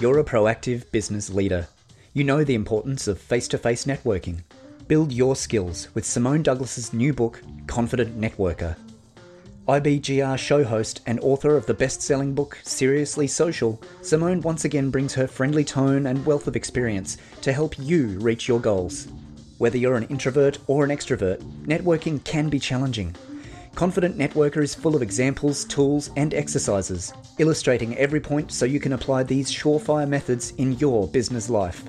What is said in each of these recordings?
You're a proactive business leader. You know the importance of face to face networking. Build your skills with Simone Douglas's new book, Confident Networker. IBGR show host and author of the best selling book, Seriously Social, Simone once again brings her friendly tone and wealth of experience to help you reach your goals. Whether you're an introvert or an extrovert, networking can be challenging. Confident Networker is full of examples, tools, and exercises, illustrating every point so you can apply these surefire methods in your business life.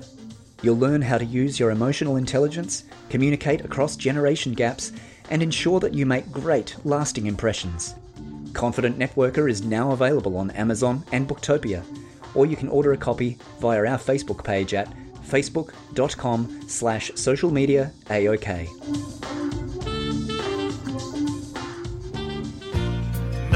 You'll learn how to use your emotional intelligence, communicate across generation gaps, and ensure that you make great, lasting impressions. Confident Networker is now available on Amazon and Booktopia, or you can order a copy via our Facebook page at facebook.com slash social media AOK.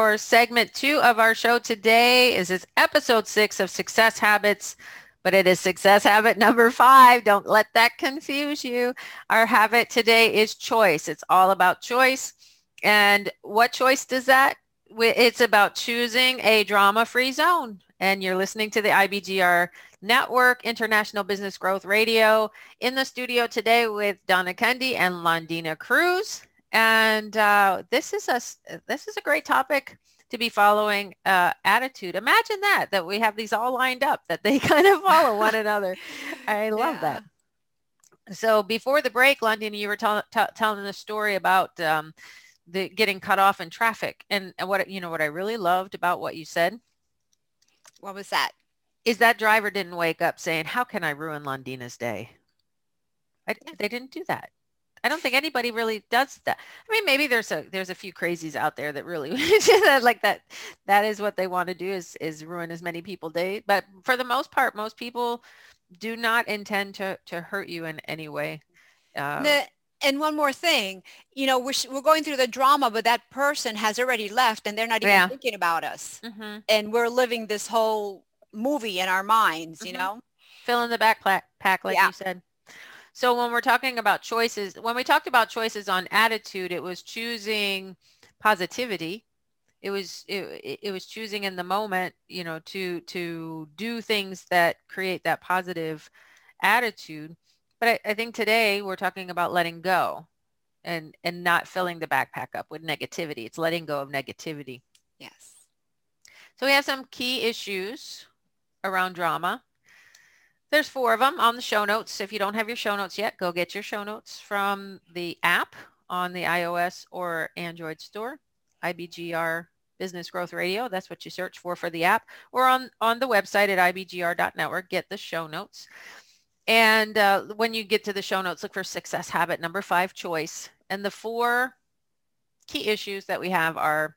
For segment two of our show today. Is this episode six of Success Habits, but it is success habit number five. Don't let that confuse you. Our habit today is choice. It's all about choice. And what choice does that? It's about choosing a drama-free zone. And you're listening to the IBGR Network, International Business Growth Radio, in the studio today with Donna Kunde and Londina Cruz. And uh, this is a this is a great topic to be following uh, attitude. Imagine that that we have these all lined up that they kind of follow one another. I love that. So before the break, London, you were tell, t- telling the story about um, the getting cut off in traffic, and, and what you know what I really loved about what you said What was that? is that driver didn't wake up saying, "How can I ruin Londina's day?" I, They didn't do that. I don't think anybody really does that. I mean, maybe there's a there's a few crazies out there that really like that. That is what they want to do is is ruin as many people day. But for the most part, most people do not intend to to hurt you in any way. Uh, The- and one more thing, you know, we're, we're going through the drama, but that person has already left and they're not even Yeah. thinking about us. mhm. And we're living this whole movie in our minds, you Mhm. know? fill in the backpack pack like Yeah. you said so when we're talking about choices when we talked about choices on attitude it was choosing positivity it was it, it- was choosing in the moment you know to to do things that create that positive attitude but I, I think today we're talking about letting go and and not filling the backpack up with negativity it's letting go of negativity Yes. so we have some key issues around drama. There's four of them on the show notes. If you don't have your show notes yet, go get your show notes from the app on the iOS or Android store, IBGR Business Growth Radio. That's what you search for for the app or on, on the website at ibgr.network. Get the show notes. And uh, when you get to the show notes, look for success habit number five, choice. And the four key issues that we have are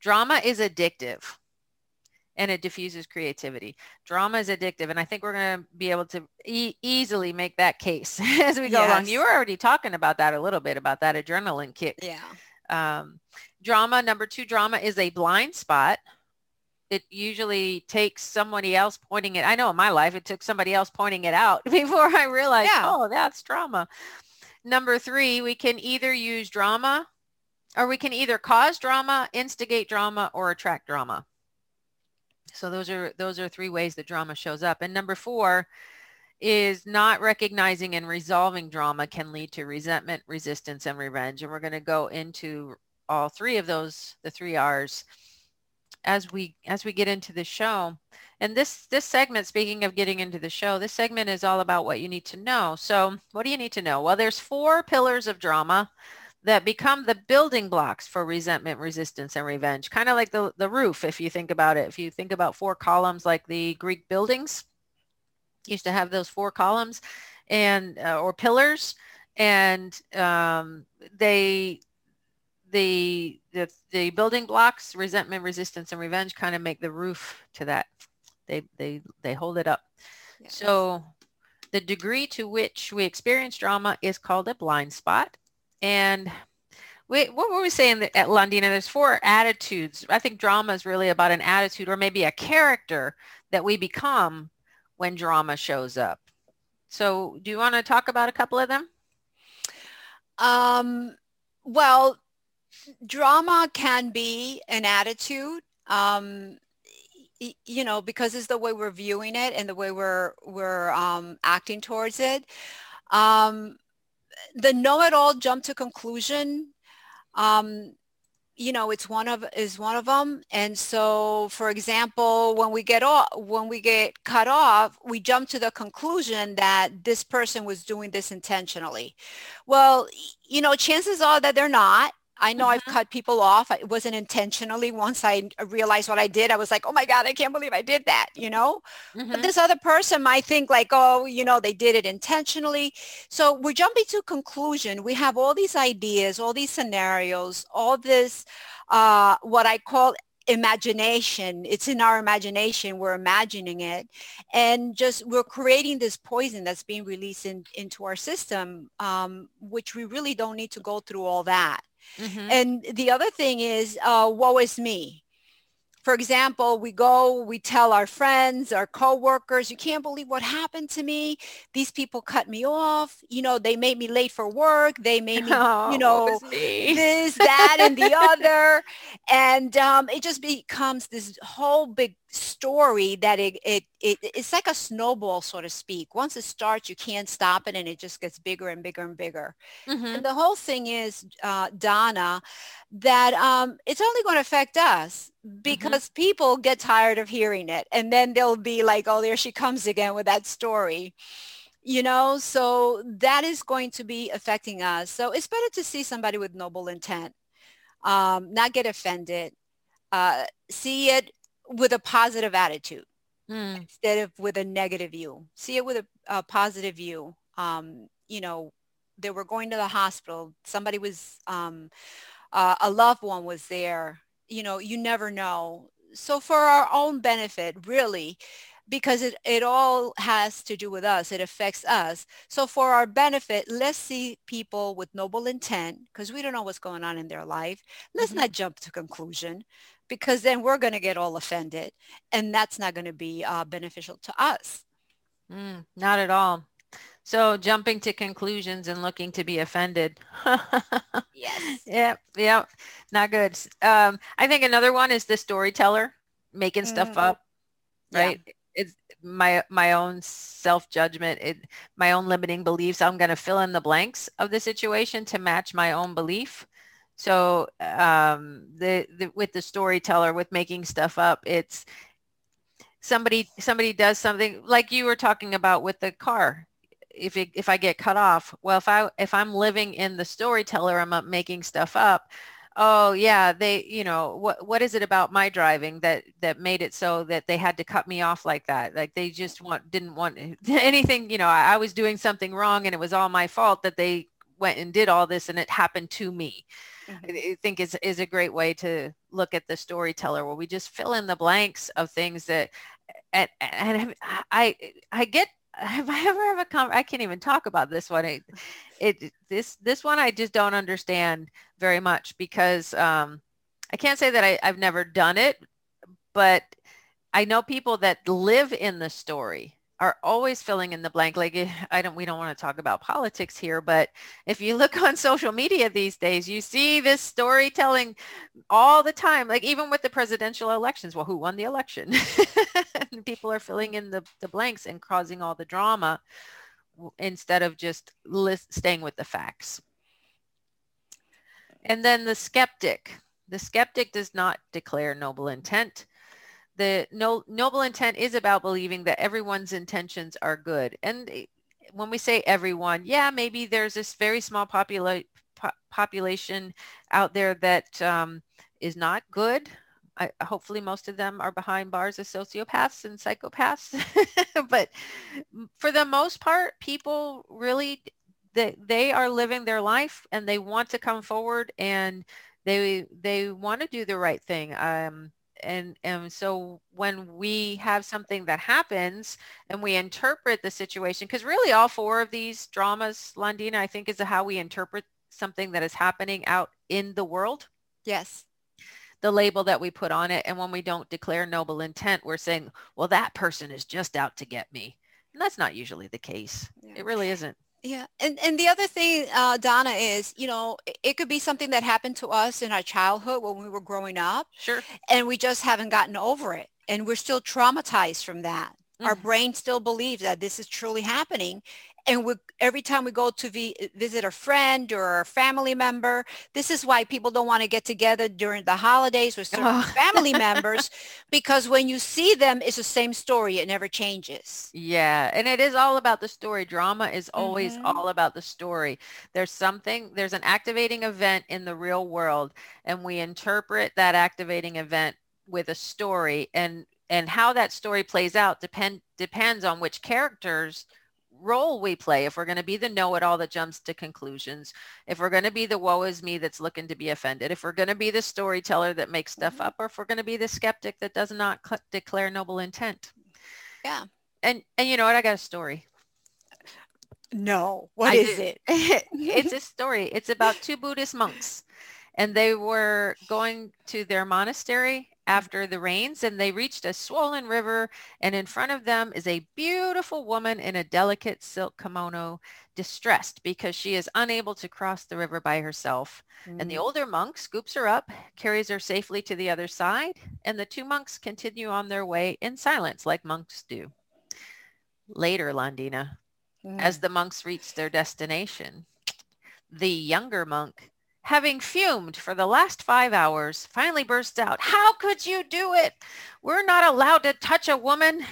drama is addictive and it diffuses creativity. Drama is addictive, and I think we're going to be able to e- easily make that case as we go along. You were already talking about that a little bit about that adrenaline kick. Yeah. Um, drama number two, drama is a blind spot. It usually takes somebody else pointing it. I know in my life, it took somebody else pointing it out before I realized, Yeah. oh, that's drama. Number three, we can either use drama or we can either cause drama, instigate drama, or attract drama. So those are those are three ways that drama shows up. And number four is not recognizing and resolving drama can lead to resentment, resistance, and revenge. And we're going to go into all three of those, the three R's, as we as we get into the show. And this this segment, speaking of getting into the show, this segment is all about what you need to know. So what do you need to know? Well, there's four pillars of drama that become the building blocks for resentment, resistance, and revenge. Kind of like the, the roof, if you think about it. If you think about four columns like the Greek buildings, used to have those four columns and uh, or pillars and um, they the, the the building blocks resentment resistance and revenge kind of make the roof to that they they they hold it up Yes. so the degree to which we experience drama is called a blind spot and what were we saying at Londina? There's four attitudes. I think drama is really about an attitude or maybe a character that we become when drama shows up. So do you want to talk about a couple of them? Um, well, drama can be an attitude, um, you know, because it's the way we're viewing it and the way we're we're um, acting towards it. Um, the know-it-all jump to conclusion. Um, you know, it's one of is one of them. And so, for example, when we get off, when we get cut off, we jump to the conclusion that this person was doing this intentionally. Well, you know, chances are that they're not. I know I've cut people off. It wasn't intentionally. Once I realized what I did, I was like, oh my God, I can't believe I did that, you know? But this other person might think like, oh, you know, they did it intentionally. So we're jumping to conclusion. We have all these ideas, all these scenarios, all this, uh, what I call imagination. It's in our imagination. We're imagining it. And just we're creating this poison that's being released in, into our system, um, which we really don't need to go through all that. Mhm. And the other thing is, uh, woe is me. For example, we go, we tell our friends, our coworkers, you can't believe what happened to me. These people cut me off. You know, they made me late for work. They made me, Oh, you know, this, that, and the other. And um, it just becomes this whole big story that it, it, it, it's like a snowball, so to speak. Once it starts, you can't stop it and it just gets bigger and bigger and bigger. Mhm. And the whole thing is, uh, Donna, that um, it's only going to affect us because people get tired of hearing it. And then they'll be like, oh, there she comes again with that story. You know, so that is going to be affecting us. So it's better to see somebody with noble intent, um, not get offended, uh, see it with a positive attitude Mm. instead of with a negative view. See it with a, a positive view. Um, you know, they were going to the hospital. Somebody was, um, uh, a loved one was there. You know, you never know. So for our own benefit, really, because it, it all has to do with us. It affects us. So for our benefit, let's see people with noble intent because we don't know what's going on in their life. Let's Mhm. not jump to conclusion because then we're going to get all offended and that's not going to be uh, beneficial to us. Mm, not at all. So jumping to conclusions and looking to be offended. Yes. Yep, yep, not good. Um, I think another one is the storyteller making stuff Mhm. up, Yeah. right? It's my my own self judgment, it, my own limiting beliefs. I'm going to fill in the blanks of the situation to match my own belief. So um, the, the with the storyteller, with making stuff up, it's somebody somebody does something like you were talking about with the car if it, if I get cut off, well, if I if I'm living in the storyteller, I'm up making stuff up. Oh yeah, they you know what what is it about my driving that that made it so that they had to cut me off like that? Like they just want didn't want anything. You know, I, I was doing something wrong and it was all my fault that they went and did all this and it happened to me. I think is is a great way to look at the storyteller where we just fill in the blanks of things that and, and I I get have I ever have a con- I can't even talk about this one. It, it this this one I just don't understand very much because um, I can't say that I, I've never done it, but I know people that live in the story are always filling in the blank. Like eh, I don't, we don't want to talk about politics here, but if you look on social media these days, you see this storytelling all the time. Like even with the presidential elections, well, who won the election? People are filling in the, the blanks and causing all the drama instead of just list, staying with the facts. And then the skeptic. The skeptic does not declare noble intent the no, noble intent is about believing that everyone's intentions are good. And eh, when we say everyone, yeah, maybe there's this very small popula- po- population out there that um, is not good. I, hopefully most of them are behind bars as sociopaths and psychopaths. but for the most part, people really, they, they are living their life and they want to come forward and they, they want to do the right thing. Um, and and so when we have something that happens and we interpret the situation because really all four of these dramas Londina I think is how we interpret something that is happening out in the world. Yes. The label that we put on it and when we don't declare noble intent we're saying well that person is just out to get me. And that's not usually the case. Yeah. it really isn't yeah, and and the other thing, uh, Donna, is you know it could be something that happened to us in our childhood when we were growing up. Sure. And we just haven't gotten over it, and we're still traumatized from that. Mm-hmm. Our brain still believes that this is truly happening, and we, every time we go to vi- visit a friend or a family member, this is why people don't want to get together during the holidays with certain oh. family members, because when you see them, it's the same story. It never changes. Yeah, and it is all about the story. Drama is always mm-hmm. all about the story. There's something, there's an activating event in the real world, and we interpret that activating event with a story and and how that story plays out depend depends on which characters role we play, if we're going to be the know-it-all that jumps to conclusions, if we're going to be the woe is me that's looking to be offended, if we're going to be the storyteller that makes stuff mm-hmm. up, or if we're going to be the skeptic that does not cl- declare noble intent. Yeah. And and you know what? I got a story. No. What I is do. it? it's a story. It's about two Buddhist monks. And they were going to their monastery after the rains and they reached a swollen river and in front of them is a beautiful woman in a delicate silk kimono distressed because she is unable to cross the river by herself. Mm. And the mm. older monk scoops her up, carries her safely to the other side, and the two monks continue on their way in silence like monks do. Later, Londina, mm. as the monks reach their destination, the younger monk having fumed for the last five hours, finally bursts out, How could you do it? We're not allowed to touch a woman.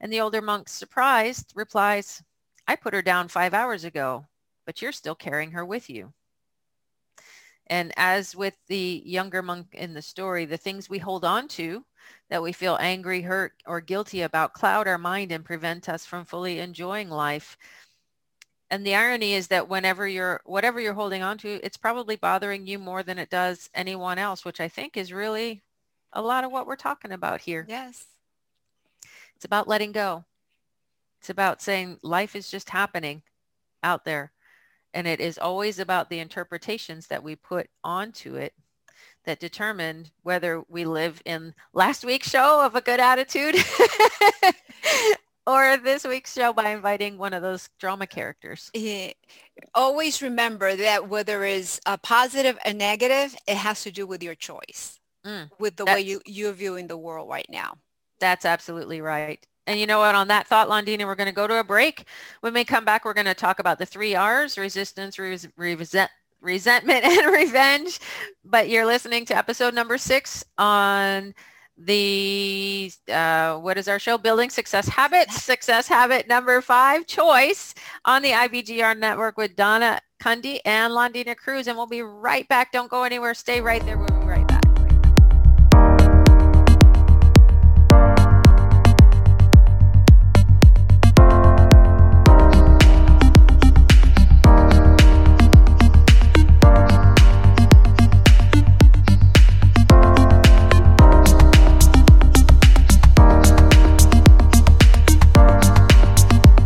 And the older monk, surprised, replies, I put her down five hours ago, but you're still carrying her with you. And as with the younger monk in the story, the things we hold on to that we feel angry, hurt, or guilty about cloud our mind and prevent us from fully enjoying life and the irony is that whenever you're whatever you're holding on to it's probably bothering you more than it does anyone else which i think is really a lot of what we're talking about here. Yes. It's about letting go. It's about saying life is just happening out there and it is always about the interpretations that we put onto it that determine whether we live in last week's show of a good attitude or this week's show by inviting one of those drama characters. Yeah. Always remember that whether it's a positive or negative, it has to do with your choice, mm, with the way you, you're viewing the world right now. That's absolutely right. And you know what? On that thought, Londina, we're going to go to a break. When we come back, we're going to talk about the three R's, resistance, res- resent, resentment, and revenge. But you're listening to episode number six on the uh, what is our show? Building success habits success habit number five choice on the ibgr network with donna Kunde and londina cruz. And we'll be right back. Don't go anywhere. Stay right there. We'll be right